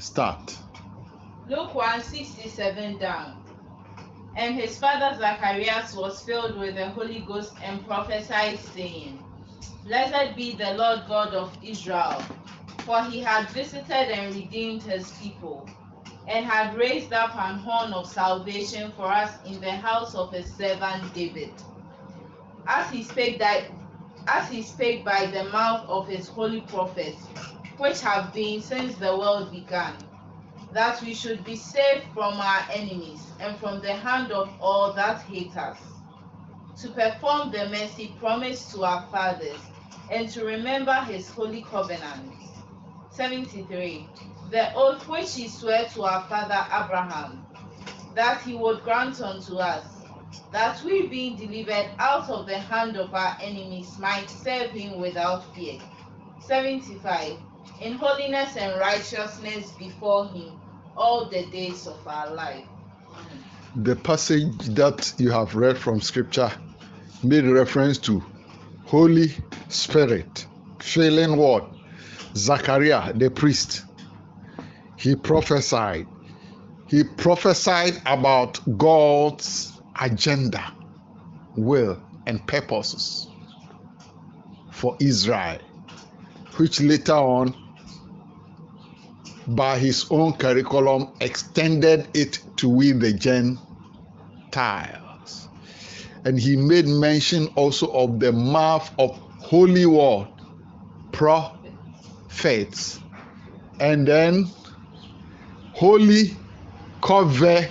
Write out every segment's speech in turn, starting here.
Start. Luke 1 67 down. And his father Zacharias was filled with the Holy Ghost and prophesied, saying, Blessed be the Lord God of Israel, for he had visited and redeemed his people, and had raised up an horn of salvation for us in the house of his servant David. As he spake that as he spake by the mouth of his holy prophets, which have been since the world began that we should be saved from our enemies and from the hand of all that hate us, to perform the mercy promised to our fathers, and to remember his holy covenant. 73. The oath which he swore to our father Abraham, that he would grant unto us, that we being delivered out of the hand of our enemies might serve him without fear. 75. In holiness and righteousness before him all the days of our life. The passage that you have read from scripture made reference to Holy Spirit filling what? Zachariah, the priest. He prophesied. He prophesied about God's agenda, will, and purposes for Israel, which later on by his own curriculum extended it to we the Gentiles. And he made mention also of the mouth of holy word, prophets, and then holy covenant.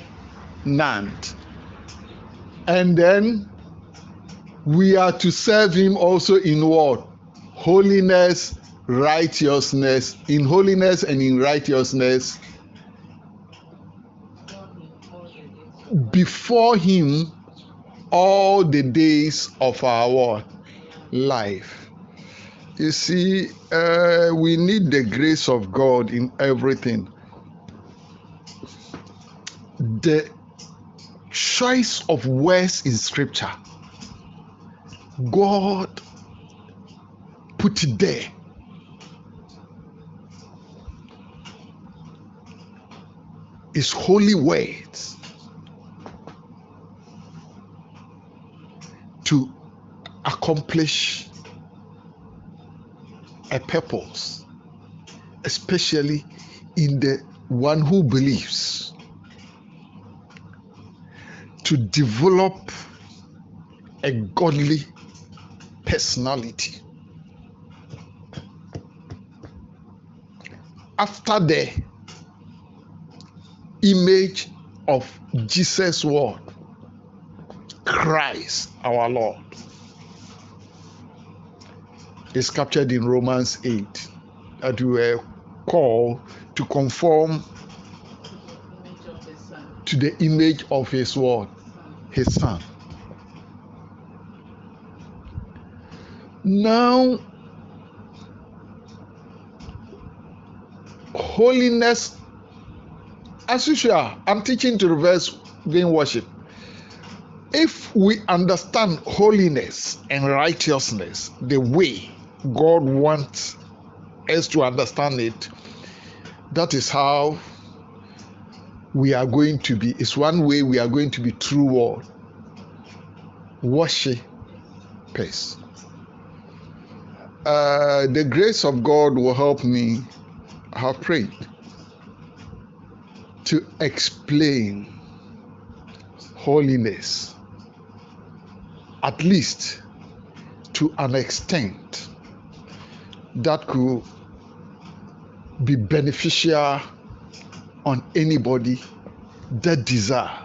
And then we are to serve him also in what? Holiness righteousness, in holiness and in righteousness, before Him all the days of our life. You see, uh, we need the grace of God in everything. The choice of words in Scripture, God put it there His holy words to accomplish a purpose, especially in the one who believes, to develop a godly personality. After the image of Jesus' word, Christ our Lord, is captured in Romans 8 that we were called to conform to the image of his word, his son. Now, holiness as usual, I'm teaching to reverse vain worship. If we understand holiness and righteousness the way God wants us to understand it, that is how we are going to be. It's one way we are going to be true world worshipers. Uh, the grace of God will help me have prayed to explain holiness, at least to an extent that could be beneficial on anybody that desire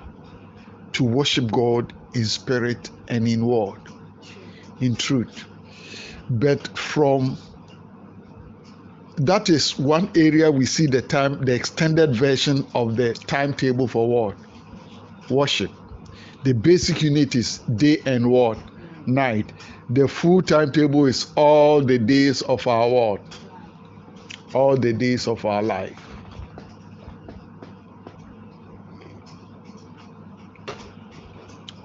to worship God in spirit and in word, in truth. But from that is one area we see the time the extended version of the timetable for what worship. The basic unit is day and what night. The full timetable is all the days of our what all the days of our life.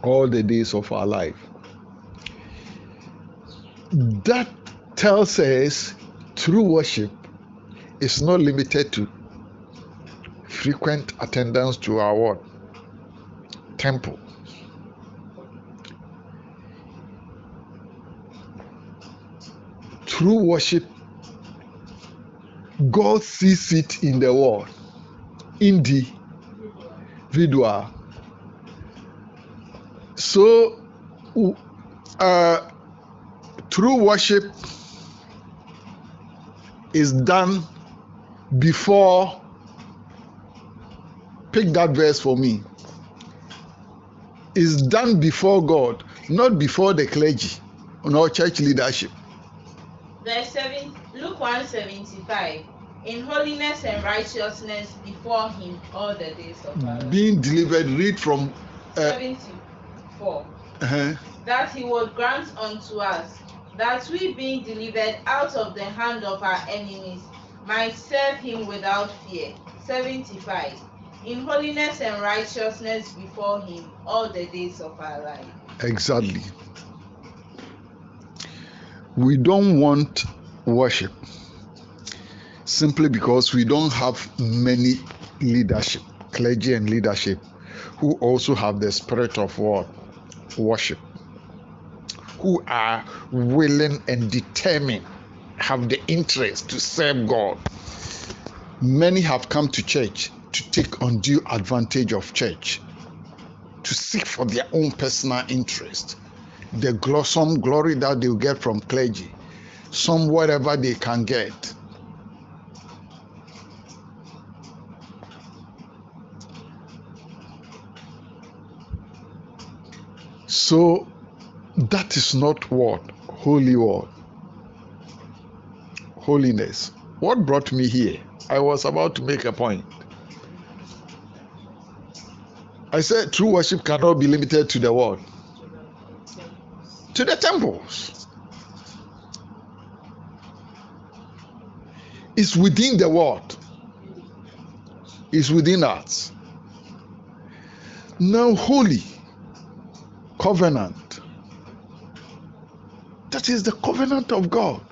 All the days of our life. That tells us true worship is not limited to frequent attendance to our what? temple. True worship, God sees it in the world, in the individual. So, uh, true worship is done before. Pick that verse for me. Is done before God, not before the clergy nor church leadership. Verse 7, Luke 175. In holiness and righteousness before him all the days of our life. Being delivered, read from. Uh, 74. uh-huh. That he would grant unto us, that we being delivered out of the hand of our enemies, might serve him without fear. 75. In holiness and righteousness before him all the days of our life. Exactly. We don't want worship simply because we don't have many leadership, clergy and leadership, who also have the spirit of what? Worship. Who are willing and determined, have the interest to serve God. Many have come to church to take undue advantage of church, to seek for their own personal interest, the some glory that they'll get from clergy, some whatever they can get. So that is not what holy word. Holiness. What brought me here? I was about to make a point. I said true worship cannot be limited to the world, to the temples. It's within the world, it's within us. Now, holy covenant. That is the covenant of God.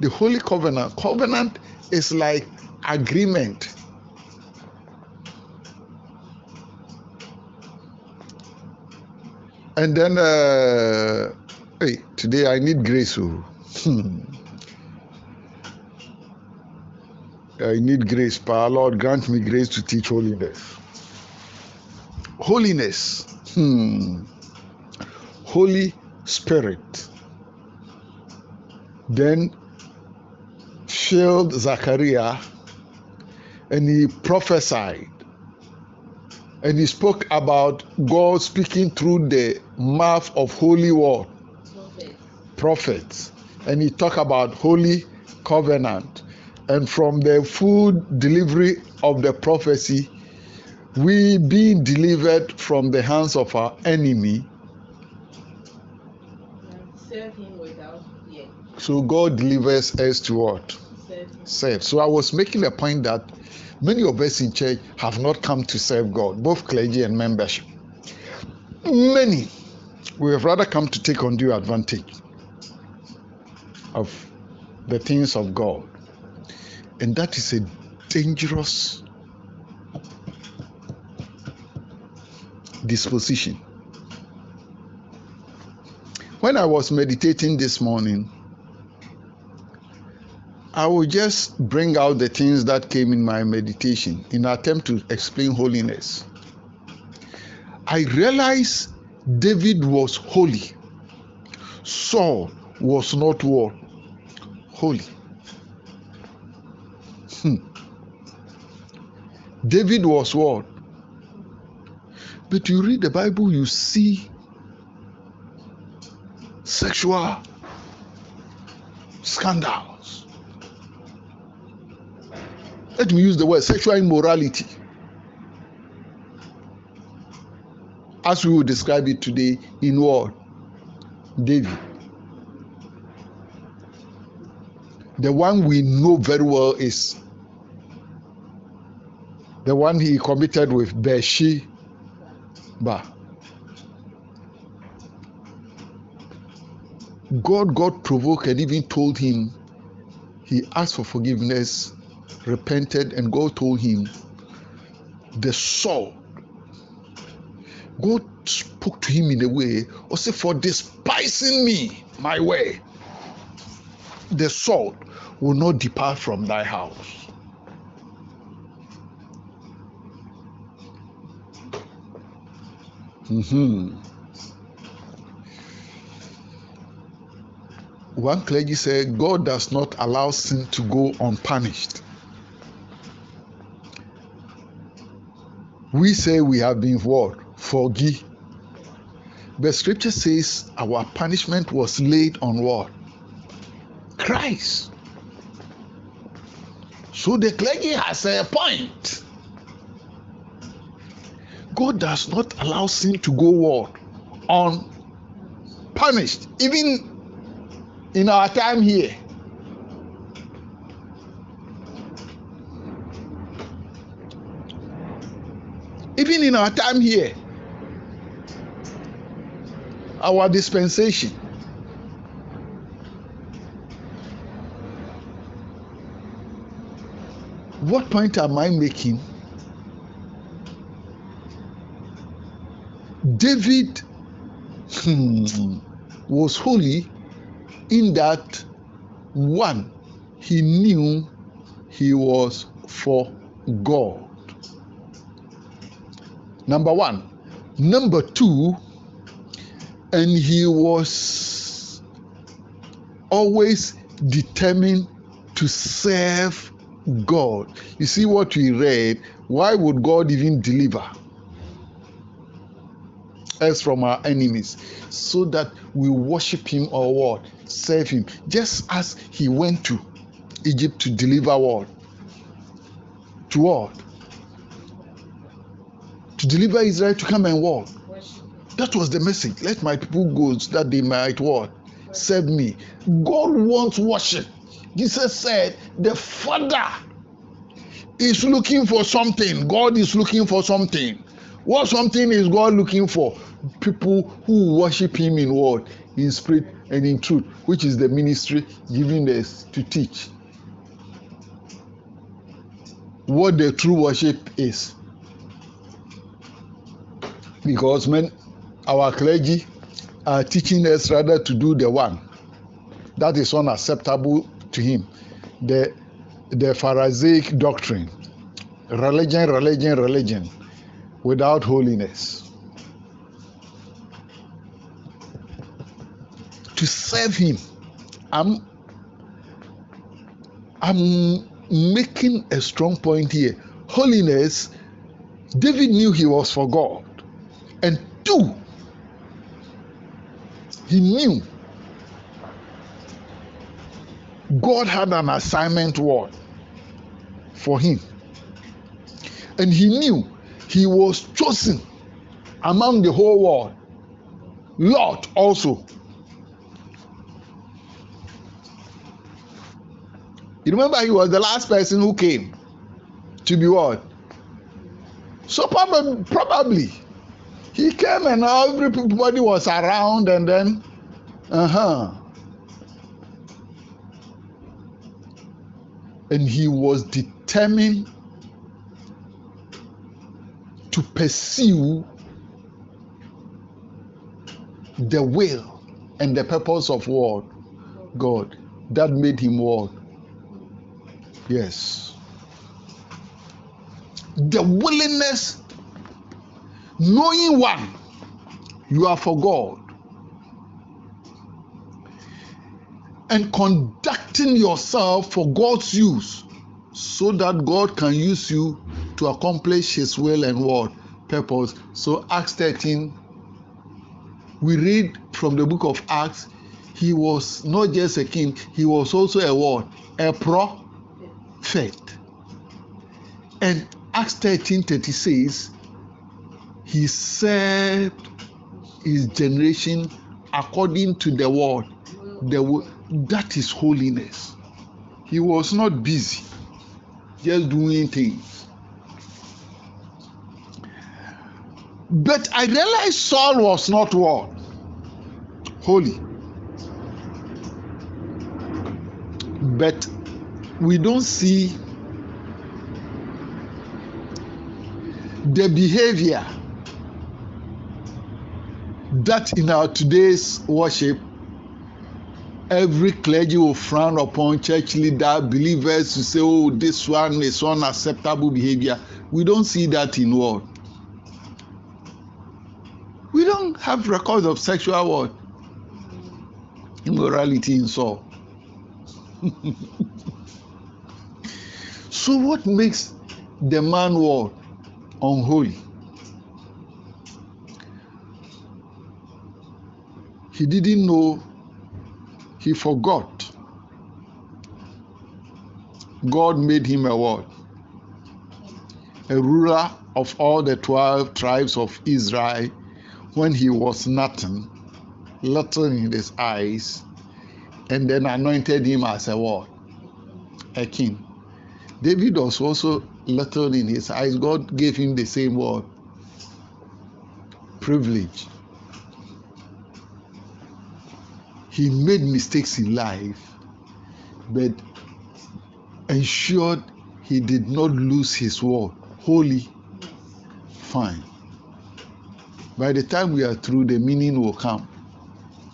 The holy covenant. Covenant is like agreement. And then, uh, hey, today I need grace. Oh. Hmm. I need grace, Pa. Lord, grant me grace to teach holiness. Holiness. Hmm. Holy Spirit. Then filled Zachariah and he prophesied and he spoke about God speaking through the mouth of holy word Prophet. prophets and he talked about holy covenant and from the full delivery of the prophecy we being delivered from the hands of our enemy Serve him without fear. so god delivers us to what Serve so i was making a point that many of us in church have not come to serve god both clergy and membership. Many we have rather come to take undue advantage of the things of god. And that is a dangerous disposition. When i was meditating this morning I will just bring out the things that came in my meditation in attempt to explain holiness. I realized David was holy. Saul was not what? Holy. Hmm. David was what? But you read the Bible, you see sexual scandals. Let me use the word sexual immorality. As we will describe it today in what? David. The one we know very well is the one he committed with Bathsheba. God got provoked and even told him he asked for forgiveness repented and God told him the sword. God spoke to him in a way, or say, for despising me, my way, the sword will not depart from thy house. Mm-hmm. One clergy said, God does not allow sin to go unpunished. We say we have been what? Forgive. But scripture says our punishment was laid on what? Christ. So the clergy has a point. God does not allow sin to go what? Unpunished. Even in our time here. In our time here, our dispensation. What point am I making? David hmm, was holy in that one, he knew he was for God. Number one. Number two, and he was always determined to serve God. You see what we read? Why would God even deliver us from our enemies? So that we worship Him or what? Serve Him. Just as He went to Egypt to deliver what? To what? To deliver Israel to come and walk. That was the message. Let my people go that they might what? Serve me. God wants worship. Jesus said, The Father is looking for something. God is looking for something. What something is God looking for? People who worship Him in word, in spirit, and in truth, which is the ministry given us to teach. What the true worship is. Because men our clergy are teaching us rather to do the one. That is unacceptable to him. The the pharisaic doctrine religion religion religion without holiness. To serve him i'm i'm making a strong point here. Holiness david knew he was for god and two he knew God had an assignment word for him. And he knew he was chosen among the whole world. Lot also. You remember he was the last person who came to be what? So probably, probably he came and everybody was around and then uh-huh. And he was determined to pursue the will and the purpose of what? God. That made him what? Yes. The willingness knowing one you are for god. And conducting yourself for god's use so that god can use you to accomplish his will and what? Purpose. So acts 13 we read from the book of acts he was not just a king he was also a what? A prophet. And acts 13 30 says he served his generation according to the word. The word that is holiness. He was not busy, just doing things. But I realized Saul was not what? Holy. But we don't see the behavior that in our today's worship every clergy will frown upon church leader believers to say oh this one is unacceptable behavior. We don't see that in what we don't have records of sexual what immorality in Saul. so what makes the man what unholy he didn't know. He forgot. God made him a what? A ruler of all the 12 tribes of israel when he was nothing little in his eyes and then anointed him as a what? A king. David was also little in his eyes. God gave him the same word privilege he made mistakes in life but ensured he did not lose his word holy fine. By the time we are through the meaning will come.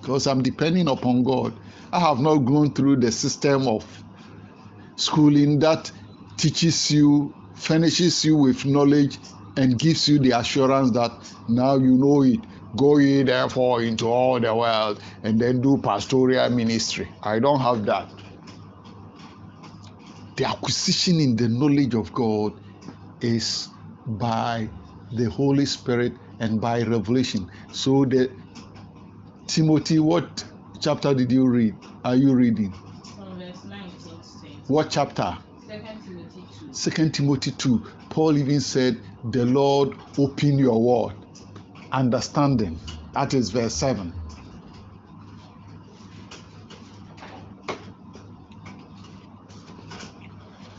Because i'm depending upon god. I have not gone through the system of schooling that teaches you furnishes you with knowledge and gives you the assurance that now you know it go ye therefore into all the world and then do pastoral ministry. I don't have that. The acquisition in the knowledge of god is by the holy spirit and by revelation. So the timothy what chapter did you read? Are you reading? From verse 19 what chapter? 2 Timothy 2. Second Timothy 2, Paul even said, The Lord open your word, understanding. That is verse 7.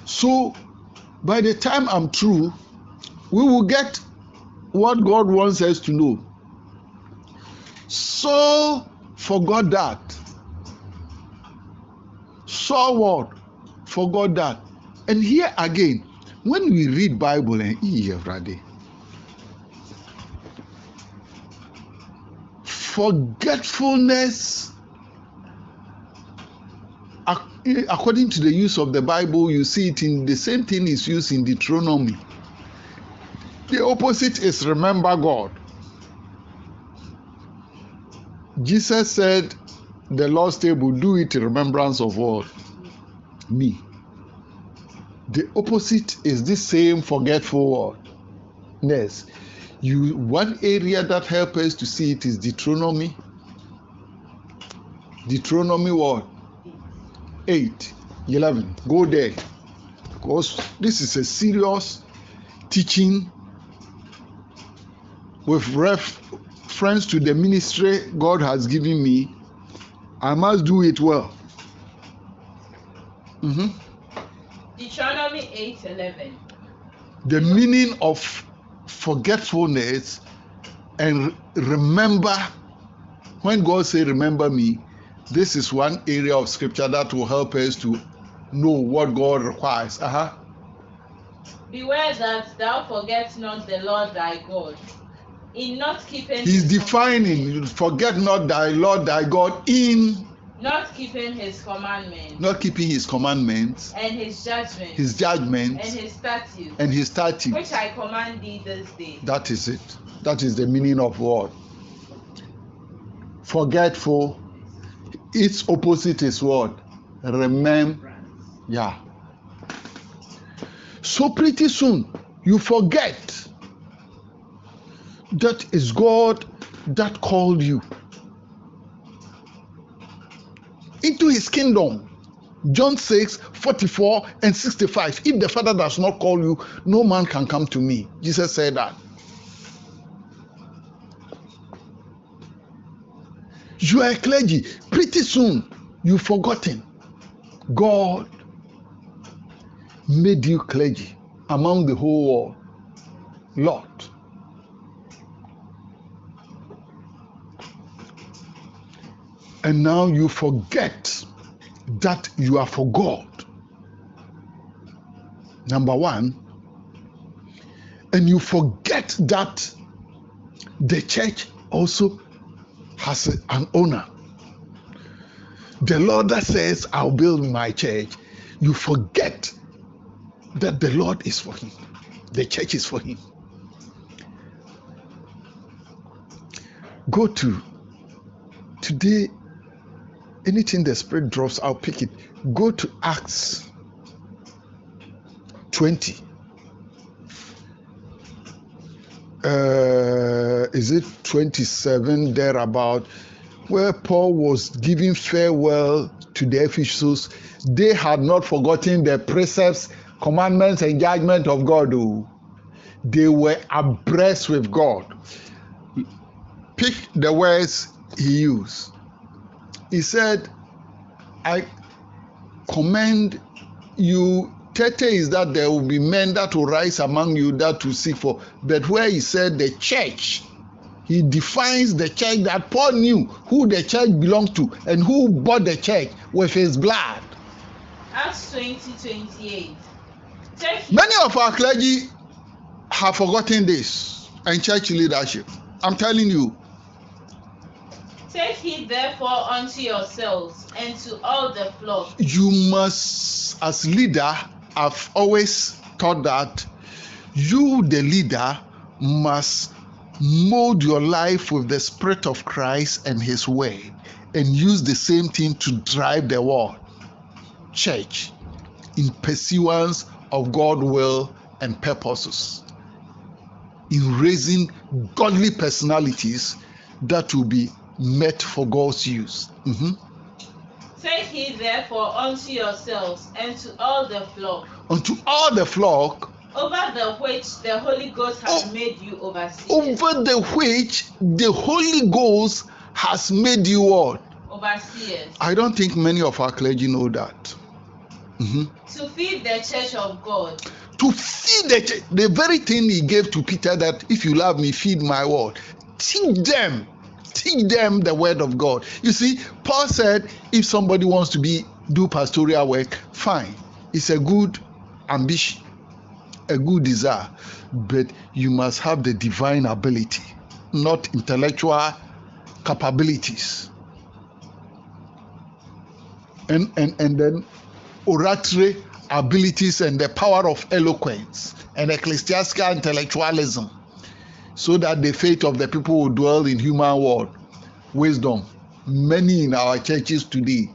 So, by the time I'm through, we will get what God wants us to know. So, forgot that. Saul what? Forgot that. And here again, when we read Bible eh, and Iyewrade, forgetfulness according to the use of the Bible, you see it in the same thing is used in Deuteronomy. The opposite is remember God. Jesus said, The Lord's table, do it in remembrance of what? Me. The opposite is this same forgetfulness. You one area that helps us to see it is Deuteronomy. Deuteronomy what? 8, 11. Go there. Because this is a serious teaching with reference to the ministry God has given me. I must do it well. Mhm. Deuteronomy 8 11. the meaning of forgetfulness and re- remember when god say remember me this is one area of scripture that will help us to know what god requires. Uh-huh. Beware that thou forget not the Lord thy God, in not keeping he's defining forget not thy lord thy god in not keeping his commandments not keeping his commandments and his judgments his and his statutes, and his statutes which I command thee this day. That is it. That is the meaning of what? Forgetful. Its opposite is what? Remember. Yeah. So pretty soon you forget that is God that called you into his kingdom. John 6, 44 and 65. If the Father does not call you, no man can come to me. Jesus said that. You are a clergy. Pretty soon, you've forgotten. God made you clergy among the whole world. Lord. And now you forget that you are for God. Number one, and you forget that the church also has an owner. The Lord that says, I'll build my church, you forget that the Lord is for him, the church is for him. Go to today, anything the Spirit drops, I'll pick it. Go to Acts 20. Uh, is it 27 thereabout where Paul was giving farewell to the Ephesians, they had not forgotten the precepts, commandments, and judgment of God. Oh. They were abreast with God. Pick the words he used. He said, I commend you. Tete is that there will be men that will rise among you that will seek for. But where he said the church, he defines the church that Paul knew who the church belonged to and who bought the church with his blood. Acts 20 28. Many of our clergy have forgotten this and church leadership. I'm telling you. Take heed therefore unto yourselves and to all the flock. You must, as leader, I've always thought that you, the leader, must mold your life with the Spirit of Christ and His Word and use the same thing to drive the world, church, in pursuance of God's will and purposes, in raising godly personalities that will be met for God's use. Mm-hmm. Take heed therefore unto yourselves and to all the flock. Unto all the flock. Over the which the Holy Ghost has oh, made you overseers. Over the which the Holy Ghost has made you what? Overseers. I don't think many of our clergy know that. Mm-hmm. To feed the church of God. To feed the church. The very thing he gave to Peter that if you love me, feed my word. Teach them teach them the word of God. You see, Paul said if somebody wants to be do pastoral work, fine. It's a good ambition, a good desire, but you must have the divine ability, not intellectual capabilities. And and and then oratory abilities and the power of eloquence and ecclesiastical intellectualism so that the faith of the people will dwell in human world wisdom many in our churches today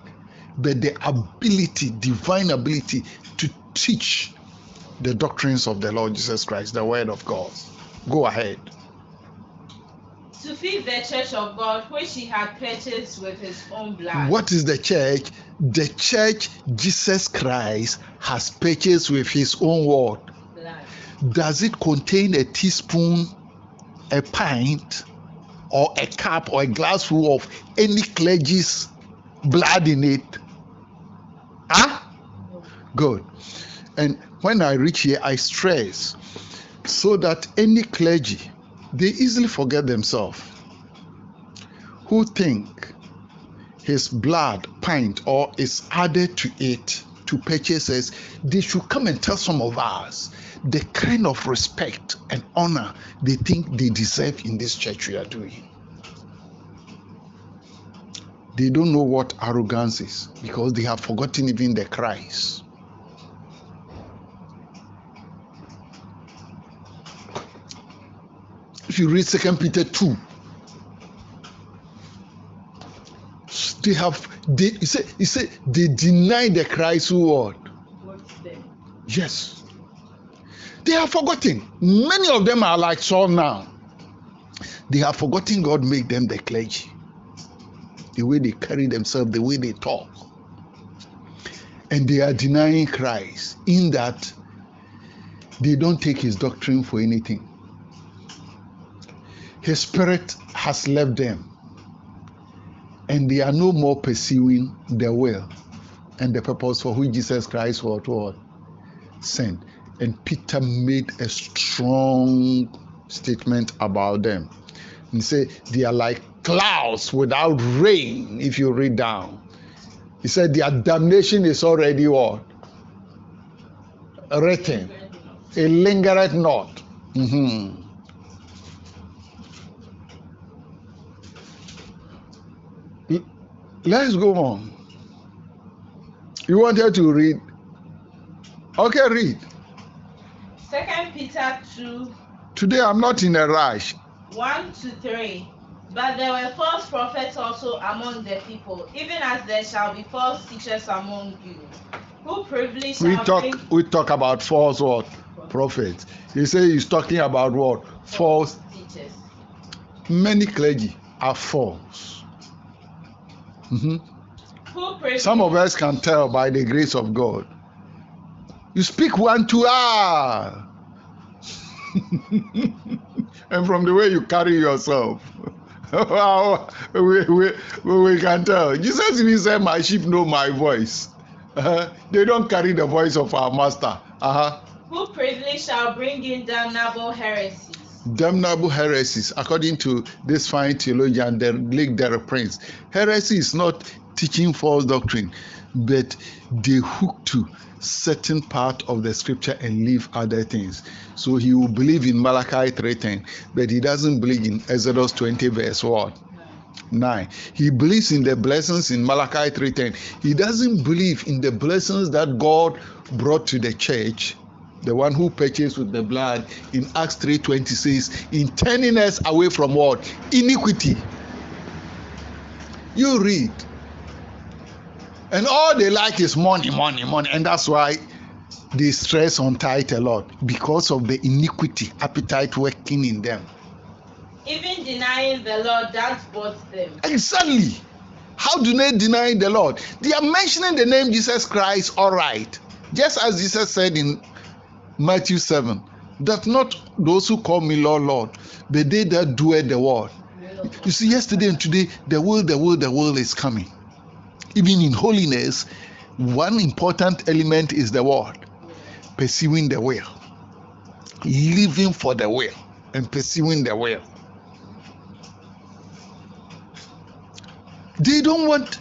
but the ability divine ability to teach the doctrines of the lord jesus christ the word of god go ahead to feed the church of God, which he had purchased with his own blood. What is the church? The church Jesus Christ has purchased with his own word. Blood. Does it contain a teaspoon a pint or a cup or a glass full of any clergy's blood in it? Huh? Good. And when I reach here, I stress so that any clergy they easily forget themselves who think his blood pint or is added to it to purchases they should come and tell some of us the kind of respect and honor they think they deserve in this church we are doing. They don't know what arrogance is because they have forgotten even the Christ. If you read Second Peter 2, they have they you say you say they deny the Christ who what? Yes they have forgotten. Many of them are like Saul now. They have forgotten God made them the clergy. The way they carry themselves, the way they talk. And they are denying Christ in that they don't take his doctrine for anything. His spirit has left them. And they are no more pursuing their will and the purpose for which Jesus Christ was sent and Peter made a strong statement about them. He said, They are like clouds without rain, if you read down. He said, Their damnation is already what? Written. It lingereth not. Mm-hmm. Let's go on. You wanted to read? Okay, read. Second Peter 2 Today I'm not in a rush. 1 to 3. But there were false prophets also among the people, even as there shall be false teachers among you, who privily shall We talk bring we talk about false what? Prophets. He say he's talking about what? False. teachers. Many clergy are false. Mhm. Privily Some of us can tell by the grace of God. You speak one, two, ah. and from the way you carry yourself, we, we, we can tell. Jesus even said, My sheep know my voice. Uh-huh. They don't carry the voice of our master. Uh-huh. who privily shall bring in damnable heresies, Damnable heresies, according to this fine theologian, the Lake Derek Prince. Heresy is not teaching false doctrine, but they hook to certain part of the scripture and leave other things. So he will believe in Malachi 3:10, but he doesn't believe in Exodus 20 verse what? 9 he believes in the blessings in malachi 3.10 he doesn't believe in the blessings that god brought to the church the one who purchased with the blood in acts 3.20 says in turning us away from what? Iniquity. You read and all they like is money money money and that's why they stress on tithe a lot because of the iniquity appetite working in them even denying the Lord that bought them. Exactly. How do they deny the Lord? They are mentioning the name Jesus Christ, all right. Just as Jesus said in Matthew 7 that not those who call me Lord, Lord, but they that do it the word. You see, yesterday and today, the will, the will, the will is coming. Even in holiness, one important element is the word, pursuing the will, living for the will, and pursuing the will. They don't want,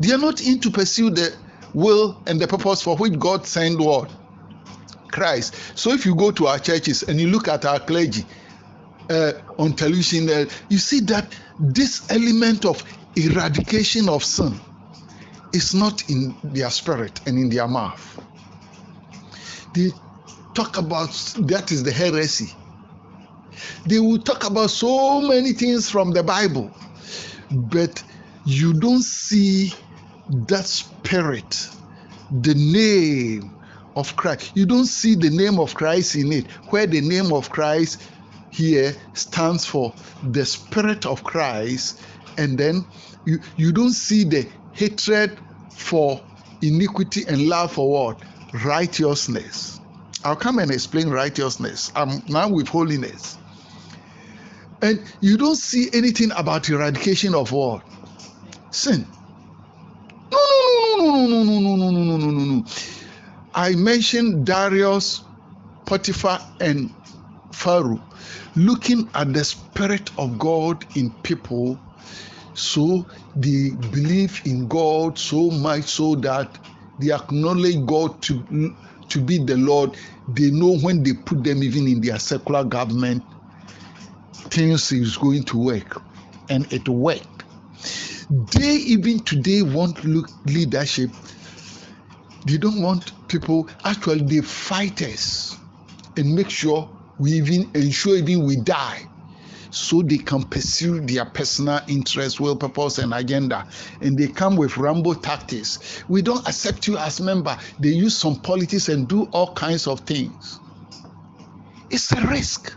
they are not in to pursue the will and the purpose for which God sent word. Christ. So if you go to our churches and you look at our clergy uh, on television, uh, you see that this element of eradication of sin is not in their spirit and in their mouth. They talk about that is the heresy. They will talk about so many things from the Bible, but you don't see that spirit, the name of Christ. You don't see the name of Christ in it, where the name of Christ here stands for the spirit of Christ, and then you, you don't see the hatred for iniquity and love for what? Righteousness. I'll come and explain righteousness. I'm now with holiness. And you don't see anything about eradication of what? Sin. No, no, no, no, no, no, no, no, no, no, no, no. I mentioned Darius, Potiphar, and Pharaoh looking at the Spirit of God in people so they believe in God so much so that they acknowledge God to, to be the Lord. They know when they put them even in their secular government, things is going to work. And it worked. They even today want leadership. They don't want people, actually, they fighters and make sure we even ensure even we die so they can pursue their personal interests, will, purpose, and agenda. And they come with rambo tactics. We don't accept you as member. They use some politics and do all kinds of things. It's a risk.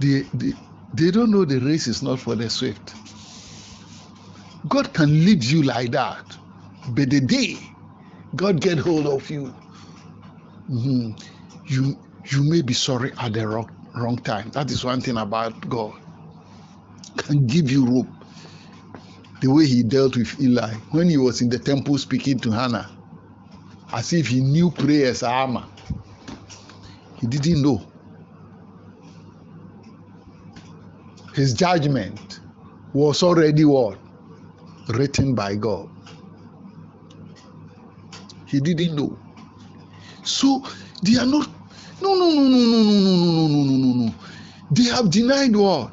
They, they, they don't know the race is not for the swift. God can lead you like that, but the day God get hold of you, mhm, you you may be sorry at the wrong, wrong time. That is one thing about God. Can give you rope. The way he dealt with Eli when he was in the temple speaking to Hannah, as if he knew prayers armor. He didn't know. His judgment was already what? Written by God. He didn't know. So they are not no, no, no, no, no, no, no, no, no, no, no, no. They have denied what?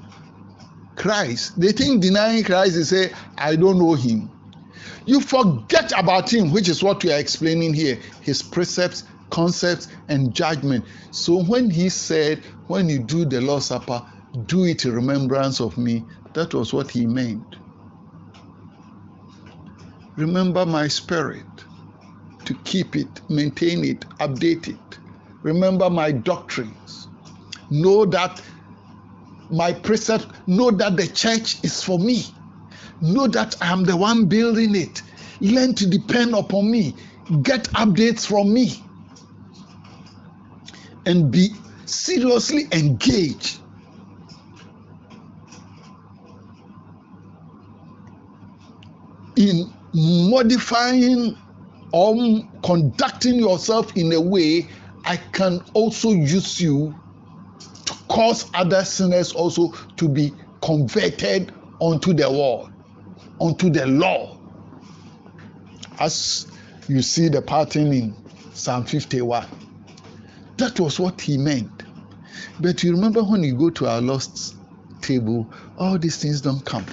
Christ. They think denying Christ is say, I don't know him. You forget about him, which is what we are explaining here. His precepts, concepts, and judgment. So when he said, when you do the Lord's Supper, do it in remembrance of me, that was what he meant. Remember my spirit to keep it, maintain it, update it. Remember my doctrines. Know that my precept, know that the church is for me. Know that I am the one building it. Learn to depend upon me. Get updates from me. And be seriously engaged. In modifying or conducting yourself in a way I can also use you to cause other sinners also to be converted unto the word, onto the law. As you see the pattern in Psalm 51. That was what he meant. But you remember when you go to our lost table, all these things don't come,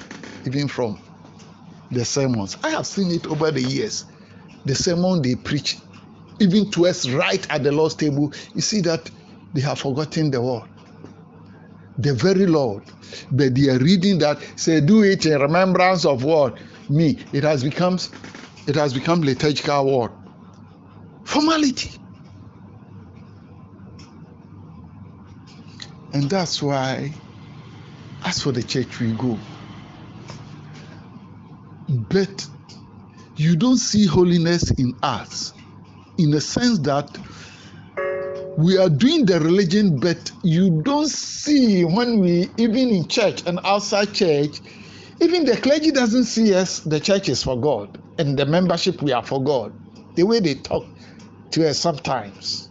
even from the sermons. I have seen it over the years. The sermon they preach, even to us right at the Lord's table, you see that they have forgotten the word. The very Lord. But they are reading that, say, do it in remembrance of what? Me. It has become it has become liturgical word. Formality. And that's why, as for the church, we go. But you don't see holiness in us in the sense that we are doing the religion, but you don't see when we, even in church and outside church, even the clergy doesn't see us, the church is for God, and the membership we are for God. The way they talk to us sometimes,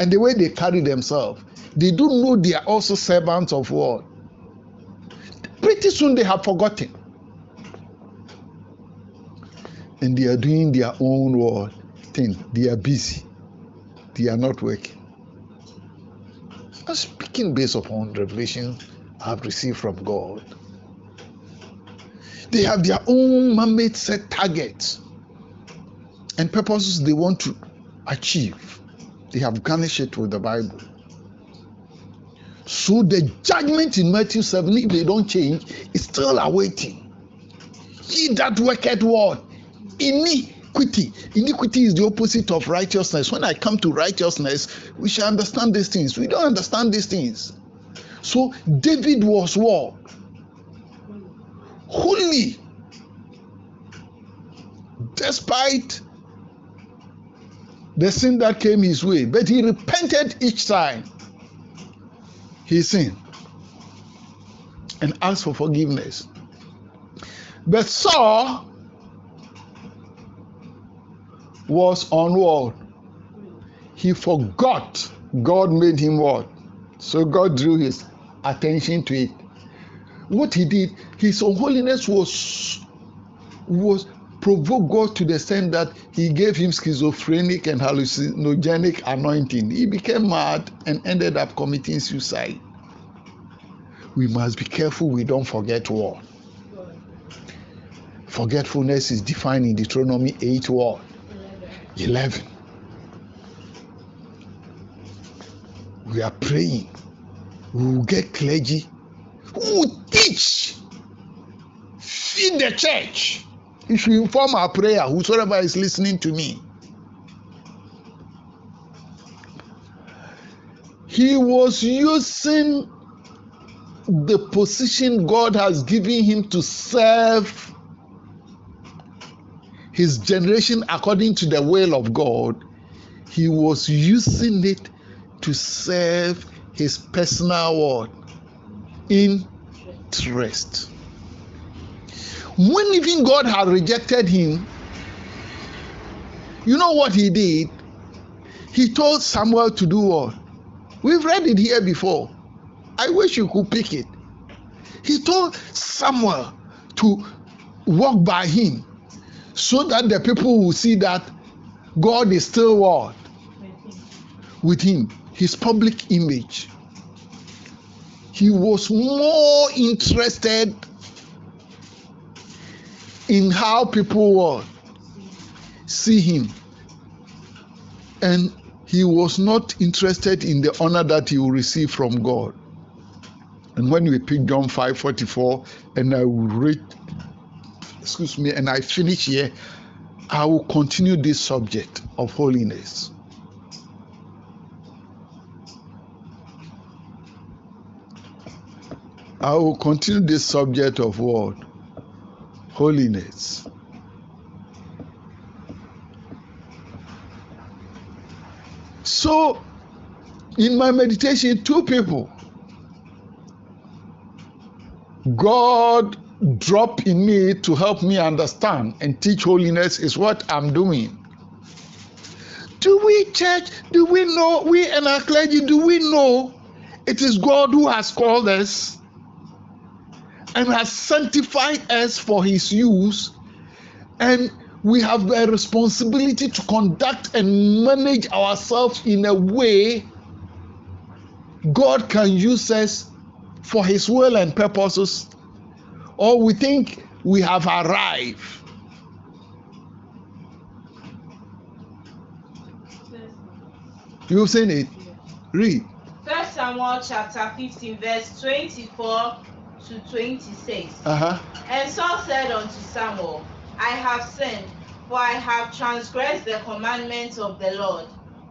and the way they carry themselves, they don't know they are also servants of God. Pretty soon they have forgotten and they are doing their own word thing. They are busy. They are not working. I'm speaking based upon revelation I've received from God. They have their own man-made set targets and purposes they want to achieve. They have garnished it with the Bible. So the judgment in Matthew 7, if they don't change, is still awaiting. He that worketh what? Iniquity. Iniquity is the opposite of righteousness. When I come to righteousness, we shall understand these things. We don't understand these things. So David was what? Holy. Despite the sin that came his way, but he repented each time he sinned and asked for forgiveness. But Saul was onward. He forgot God made him what? So God drew his attention to it. What he did, his unholiness was was provoked God to the extent that he gave him schizophrenic and hallucinogenic anointing. He became mad and ended up committing suicide. We must be careful we don't forget what. Forgetfulness is defined in Deuteronomy 8 what? 11. We are praying. We will get clergy who will teach, feed the church. You should inform our prayer, whosoever is listening to me. He was using the position God has given him to serve his generation according to the will of God, he was using it to serve his personal word interest. When even God had rejected him, you know what he did? He told Samuel to do what? We've read it here before. I wish you could pick it. He told Samuel to walk by him so that the people will see that God is still what? With him. His public image. he was more interested in how people were see him and he was not interested in the honor that he will receive from god and when we pick john 5 44 and i will read excuse me and i finish here i will continue this subject of holiness I will continue this subject of what? Holiness. So, in my meditation, two people, God dropped in me to help me understand and teach holiness is what I'm doing. Do we, church, do we know, we and our clergy, do we know it is God who has called us? and has sanctified us for his use and we have a responsibility to conduct and manage ourselves in a way God can use us for his will and purposes or we think we have arrived you've seen it read First Samuel chapter 15, verse 24 to 26. uh-huh And Saul said unto Samuel, I have sinned, for I have transgressed the commandments of the Lord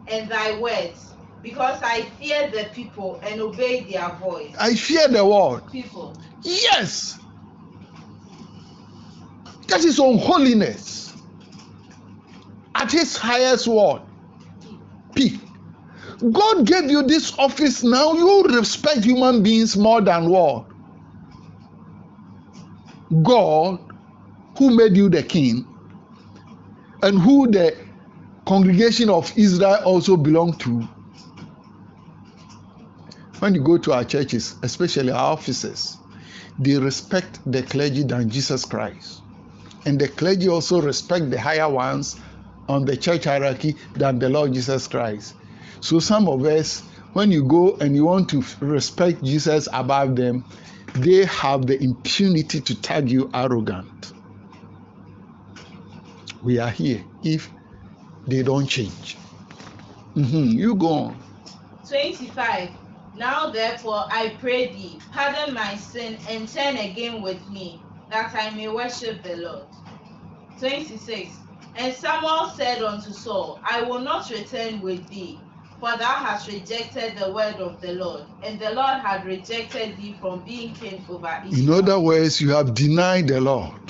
and thy words, because I fear the people and obey their voice. i fear the word People. Yes. That is unholiness. At his highest word. Peak. God gave you this office now. You respect human beings more than what? God, who made you the king, and who the congregation of Israel also belong to. When you go to our churches, especially our offices, they respect the clergy than Jesus Christ. And the clergy also respect the higher ones on the church hierarchy than the Lord Jesus Christ. So some of us, when you go and you want to respect Jesus above them, they have the impunity to tag you arrogant. We are here if they don't change. Mhm, You go on. 25. Now therefore I pray thee, pardon my sin and turn again with me, that I may worship the Lord. 26. And Samuel said unto Saul, I will not return with thee, for thou hast rejected the word of the Lord, and the Lord had rejected thee from being king over Israel. In other words, you have denied the Lord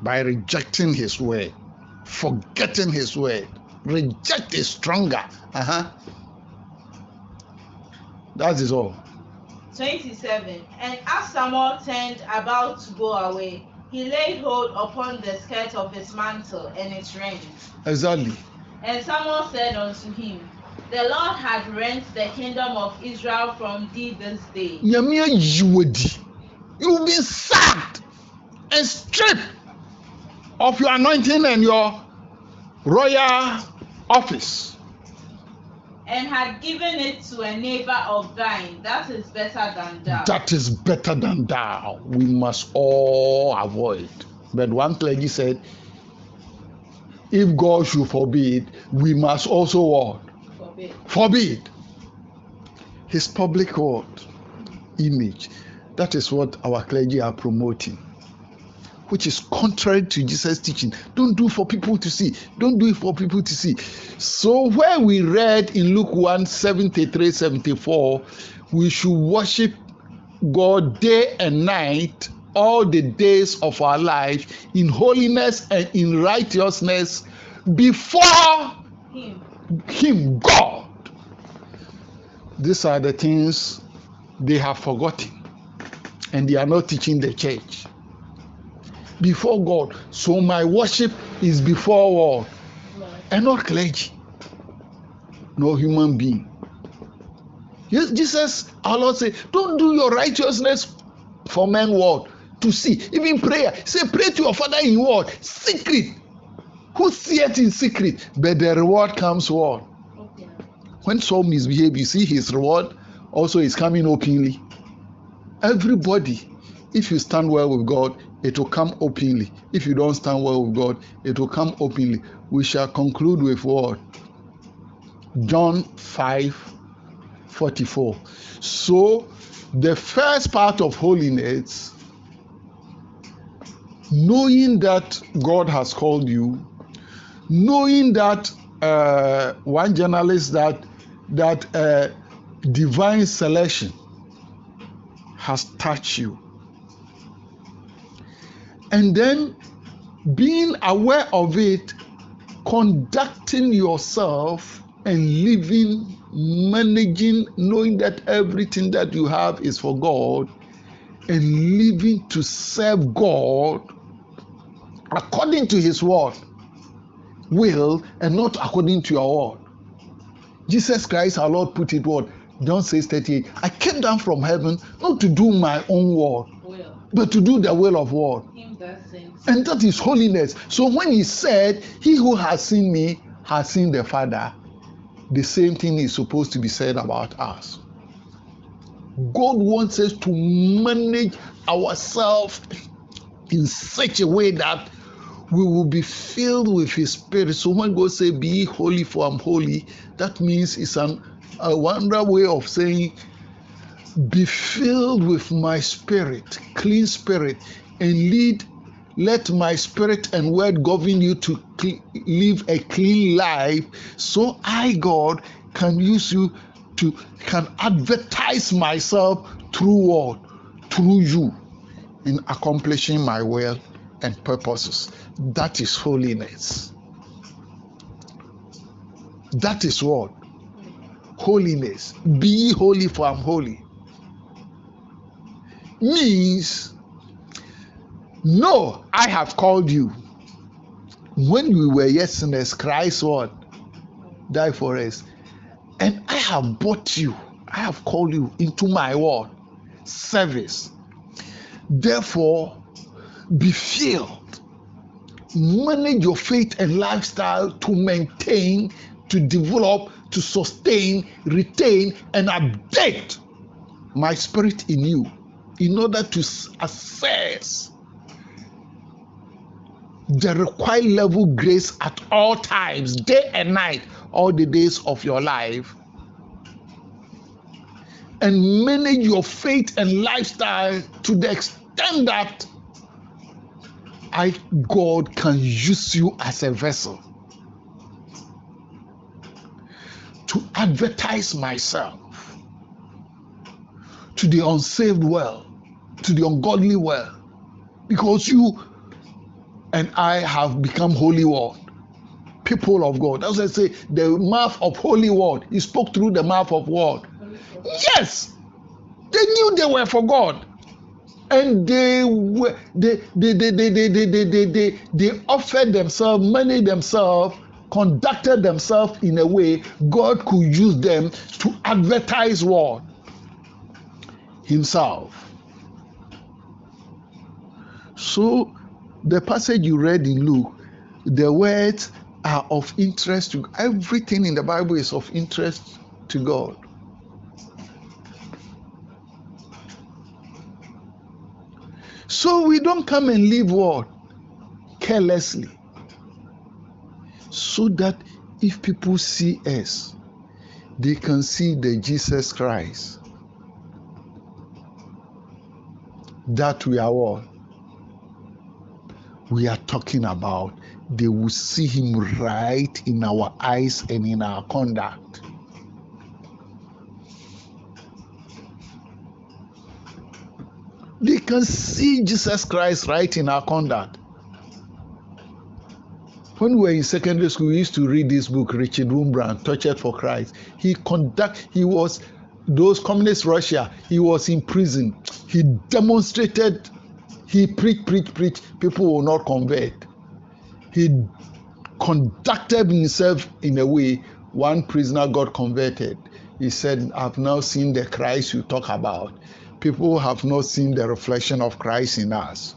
by rejecting His word, forgetting His word. Reject is stronger. Uh huh. That is all. 27. And as Samuel turned about to go away, he laid hold upon the skirt of his mantle and its rent. Exactly. And Samuel said unto him, The Lord hath rent the kingdom of Israel from thee this day. Nyame ayi wo di. You've been sacked and stripped of your anointing and your royal office. And had given it to a neighbor of thine that is better than thou. That is better than thou. We must all avoid. But one clergy said, if God should forbid, we must also what? Forbid. Forbid. His public word, image. That is what our clergy are promoting, which is contrary to Jesus' teaching. Don't do for people to see. Don't do it for people to see. So, where we read in Luke 1 73 74, we should worship God day and night, all the days of our life, in holiness and in righteousness before Him. Him, God. These are the things they have forgotten and they are not teaching the church. Before God. So, my worship is before? Lord. and not clergy, no human being. Yes, Jesus, our Lord said, Don't do your righteousness for men what to see. Even prayer. Say, pray to your father in what? Secret. Who seeth in secret? But the reward comes? Okay. When Saul misbehaved, you see his reward also is coming openly. Everybody, if you stand well with God, it will come openly. If you don't stand well with God, it will come openly. We shall conclude with what? John 5 44. So, the first part of holiness, knowing that God has called you, knowing that uh, one journalist that that uh, divine selection has touched you, and then being aware of it, conducting yourself and living, managing, knowing that everything that you have is for God, and living to serve God according to His word, will, and not according to your word. Jesus Christ, our Lord, put it what? John says 38. I came down from heaven not to do my own Will. But to do the will of what? Him that sins. And that is holiness. So when he said, He who has seen me has seen the Father, the same thing is supposed to be said about us. God wants us to manage ourselves in such a way that we will be filled with His Spirit. So when God says, "Be holy, for I'm holy," that means it's an a wonder way of saying, "Be filled with my Spirit, clean Spirit, and lead." Let my spirit and word govern you to cl- live a clean life, so I, God, can use you to can advertise myself through what through you in accomplishing my will and purposes. That is holiness. That is what? Holiness. Be holy for i'm holy means no i have called you when we were yet sinners christ what died for us and I have bought you, I have called you into my word service. Therefore, be filled. Manage your faith and lifestyle to maintain, to develop, to sustain, retain, and update my spirit in you in order to assess the required level grace at all times, day and night, all the days of your life. And manage your faith and lifestyle to the extent that I, God, can use you as a vessel to advertise myself to the unsaved world, to the ungodly world, because you and I have become holy word, people of God. Why I say the mouth of holy word. He spoke through the mouth of word. Yes, they knew they were for God. And they were they they they they they they they, they, they, offered themselves, managed themselves, conducted themselves in a way God could use them to advertise what? Himself. So the passage you read in Luke, the words are of interest to everything in the Bible is of interest to God. So we don't come and live what? Carelessly. So that if people see us, they can see the Jesus Christ. That we are what? We are talking about. They will see him right in our eyes and in our conduct. They can see Jesus Christ right in our conduct. When we were in secondary school, we used to read this book, Richard Wurmbrand, Tortured for Christ. He conduct, he was those communist Russia. He was in prison. He demonstrated. He preached, preached, preached. People will not convert. He conducted himself in a way. One prisoner got converted. He said, "I've now seen the Christ you talk about." people have not seen the reflection of Christ in us.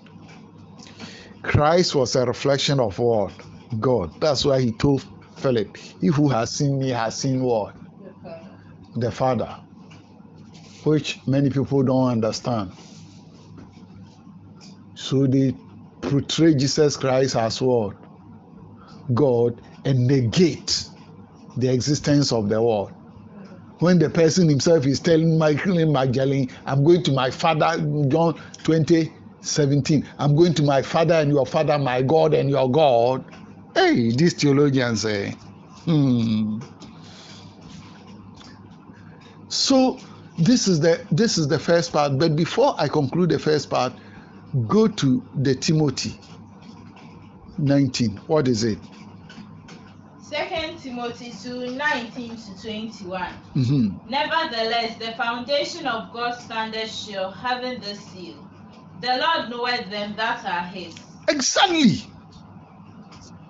Christ was a reflection of what? God. That's why he told Philip, He who has seen me has seen what? The Father. The Father. which many people don't understand. So they portray Jesus Christ as what? God and negate the existence of the world. When the person himself is telling Michael and Magdalene, I'm going to my father, John 20, 17, I'm going to my father and your father, my God and your God. Hey, these theologians say, hmm. So this is the this is the first part. But before I conclude the first part, go to the Timothy 19. What is it? Second Timothy 2 19 to 21. Mm-hmm. Nevertheless, the foundation of God standeth sure, having the seal. The Lord knoweth them that are his. Exactly.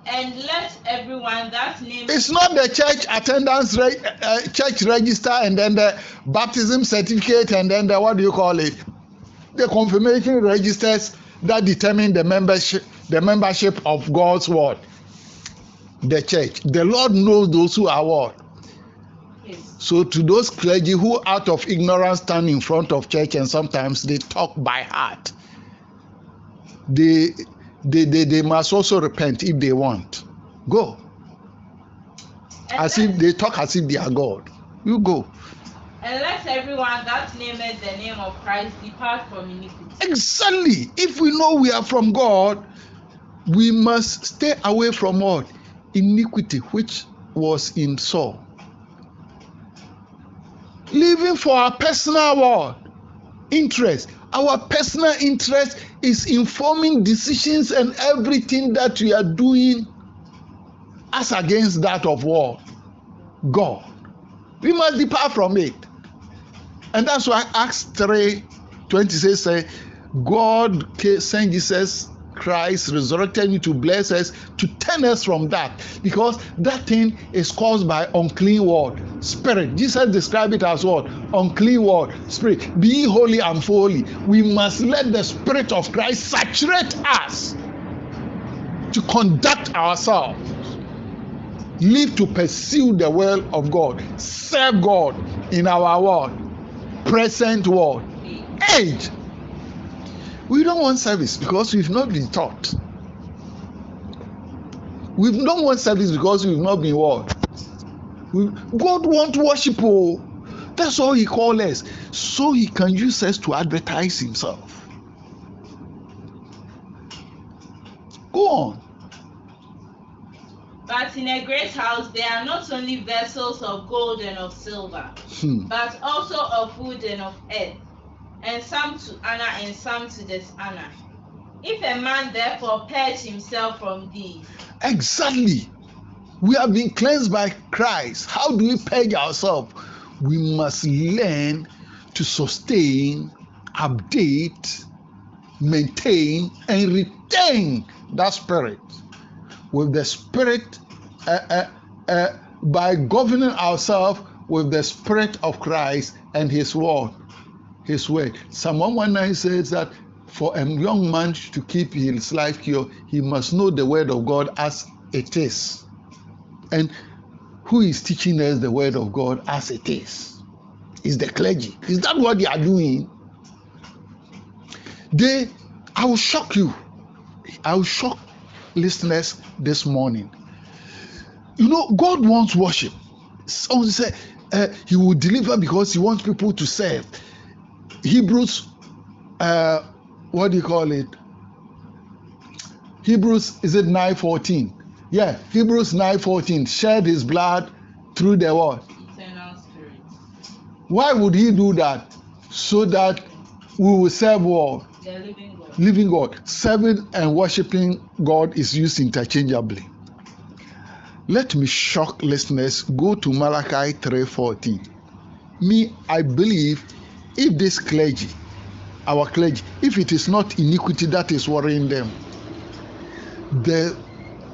And let everyone that name It's not the church attendance, re- uh, church register, and then the baptism certificate, and then the what do you call it? The confirmation registers that determine the membership, the membership of God's word, the church. The Lord knows those who are what. So to those clergy who, out of ignorance, stand in front of church and sometimes they talk by heart, they they they, they must also repent if they want. Go as if they talk as if they are God. You go. And let everyone that nameth the name of Christ depart from iniquity. Exactly. If we know we are from God, we must stay away from what? Iniquity, which was in Saul. Living for our personal what? Interest. Our personal interest is informing decisions and everything that we are doing as against that of what? God. We must depart from it. And that's why Acts 3 26 say, God sent Jesus Christ, resurrected you to bless us, to turn us from that. Because that thing is caused by unclean word, spirit. Jesus described it as what? Unclean word, spirit. Be holy and holy. We must let the spirit of Christ saturate us to conduct ourselves. Live to pursue the will of God, serve God in our world, present world, age. We don't want service because we've not been taught. We don't want service because we've not been what? God wants worship. Oh. That's all He calls us. So He can use us to advertise Himself. Go on. But in a great house there are not only vessels of gold and of silver, Hmm. but also of wood and of earth, and some to honor and some to dishonor. If a man therefore purge himself from these, Exactly. We have been cleansed by Christ. How do we purge ourselves? We must learn to sustain, update, maintain, and retain that spirit. With the spirit, uh, uh, uh, by governing ourselves with the spirit of Christ and His word. His word. Psalm 119 says that for a young man to keep his life pure, he must know the word of God as it is. And who is teaching us the word of God as it is? Is the clergy. Is that what they are doing? They, I will shock you. I will shock listeners this morning. You know, God wants worship. Someone said uh, He will deliver because He wants people to serve. Hebrews, uh, what do you call it? Hebrews, is it 9:14? Yeah, Hebrews 9:14 shed his blood through the what? eternal spirit. Why would he do that? So that we will serve what? Living God. living God. Serving and worshiping God is used interchangeably. Let me shock listeners. Go to Malachi 3:14. Me, I believe if this clergy, our clergy, if it is not iniquity that is worrying them, the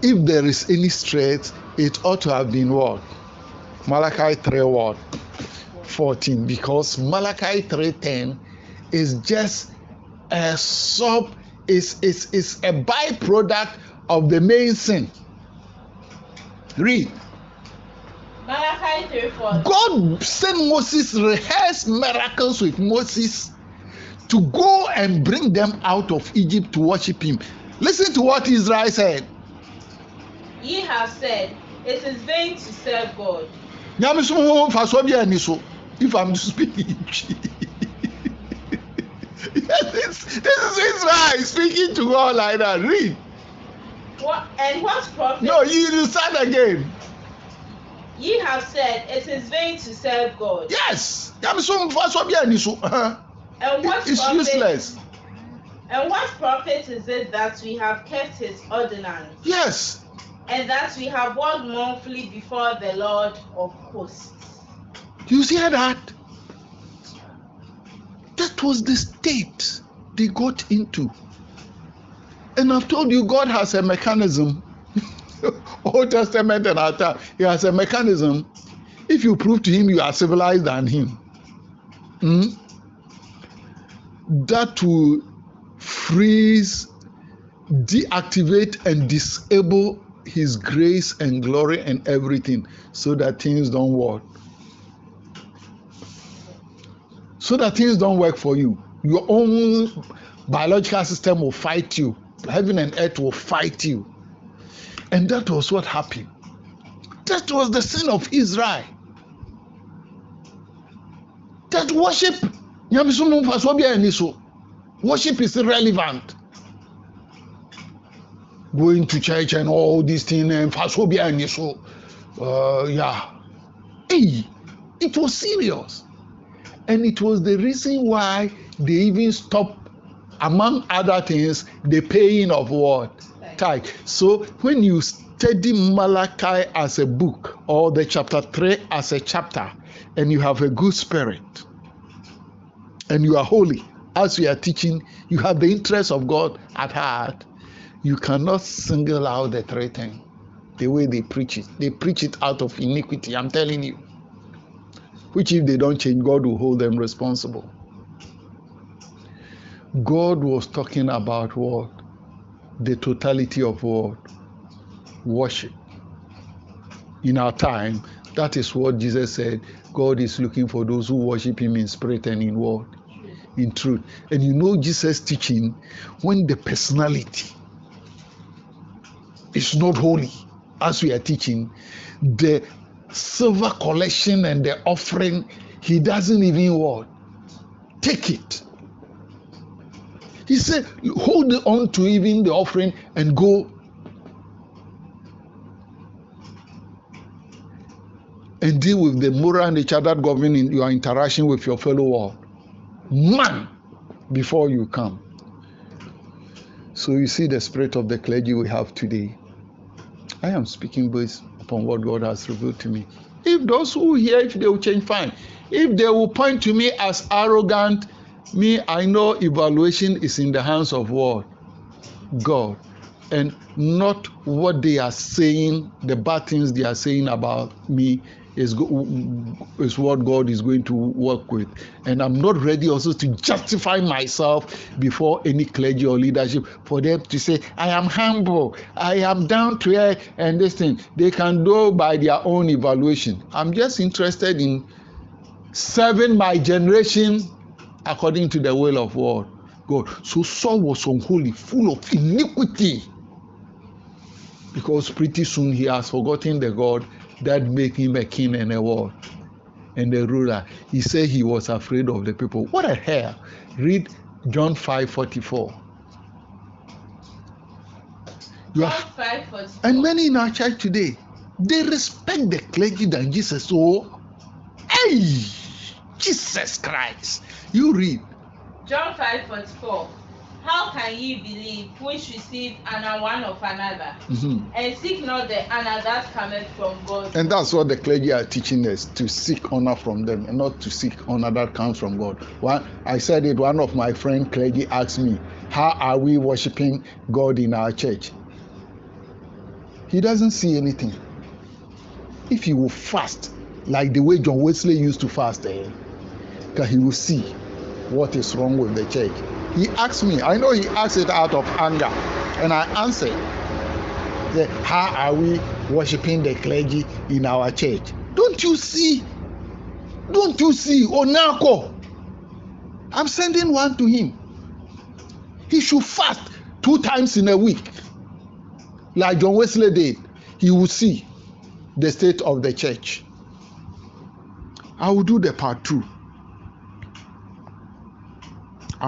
if there is any straight, it ought to have been what? Malachi 3 what? 14. Because Malachi 3:10 is just a sub is is is a byproduct of the main sin. Read. Malachi Malachi 3 4. God sent Moses, rehearsed miracles with Moses to go and bring them out of Egypt to worship him. Listen to what Israel said. Ye have said, It is vain to serve God. Mfasoɔ bi ani so if I'm speaking. this, this is Israel speaking to God like that. Read. What, and what profit? No, you you start again. Ye have said, It is vain to serve God. Yes. Nyame so mfasoɔ bi ani so. Uh-huh. And what It's profit? useless. And what profit is it that we have kept his ordinance, Yes. and that we have walked mournfully before the Lord of hosts? Do you see that? That was the state they got into. And I've told you, God has a mechanism. Old Testament and time, He has a mechanism. If you prove to Him you are civilized than Him, hmm, that will freeze, deactivate, and disable His grace and glory and everything so that things don't work. So that things don't work for you. Your own biological system will fight you. Heaven and earth will fight you. And that was what happened. That was the sin of Israel. That worship, worship is irrelevant. Going to church and all these things and mfa so bia ani so. Uh, yeah. Hey, it was serious. And it was the reason why they even stopped, among other things, the paying of what? Tithe. So when you study Malachi as a book or the chapter 3 as a chapter, and you have a good spirit, and you are holy, as we are teaching, you have the interest of God at heart, you cannot single out the three things the way they preach it. They preach it out of iniquity, I'm telling you which if they don't change, God will hold them responsible. God was talking about what? The totality of what? Worship. In our time, that is what Jesus said. God is looking for those who worship Him in spirit and in word, In truth. And you know Jesus' teaching when the personality is not holy, as we are teaching, the silver collection and the offering, he doesn't even want. Take it. He said, hold on to even the offering and go and deal with the moral nature that in your interaction with your fellow world. Man before you come. So you see the spirit of the clergy we have today. I am speaking based upon what God has revealed to me. If those who hear, if they will change, fine. If they will point to me as arrogant, me, I know evaluation is in the hands of what? God. And not what they are saying, the bad things they are saying about me is, is what God is going to work with. And I'm not ready also to justify myself before any clergy or leadership for them to say, I am humble, I am down to earth, and this thing. They can do by their own evaluation. I'm just interested in serving my generation according to the will of God. God. So Saul was unholy, full of iniquity. Because pretty soon he has forgotten the God that made him a king and a what? And a ruler. He said he was afraid of the people. What a hell. Read John 5 44. You John are, 5 44. and many in our church today, they respect the clergy than Jesus. So, hey, Jesus Christ. You read. John 5 44. How can ye believe which receive honor one of another, Mhm. and seek not the honor that cometh from God? And that's what the clergy are teaching us to seek honor from them and not to seek honor that comes from God. One, I said it, one of my friend clergy asked me, How are we worshiping God in our church? He doesn't see anything. If he will fast, like the way John Wesley used to fast, eh, he will see what is wrong with the church. He asked me, I know he asked it out of anger, and I answered, that, How are we worshiping the clergy in our church? Don't you see? Don't you see? Onako. I'm sending one to him. He should fast two times in a week, like John Wesley did. He will see the state of the church. I will do the part two.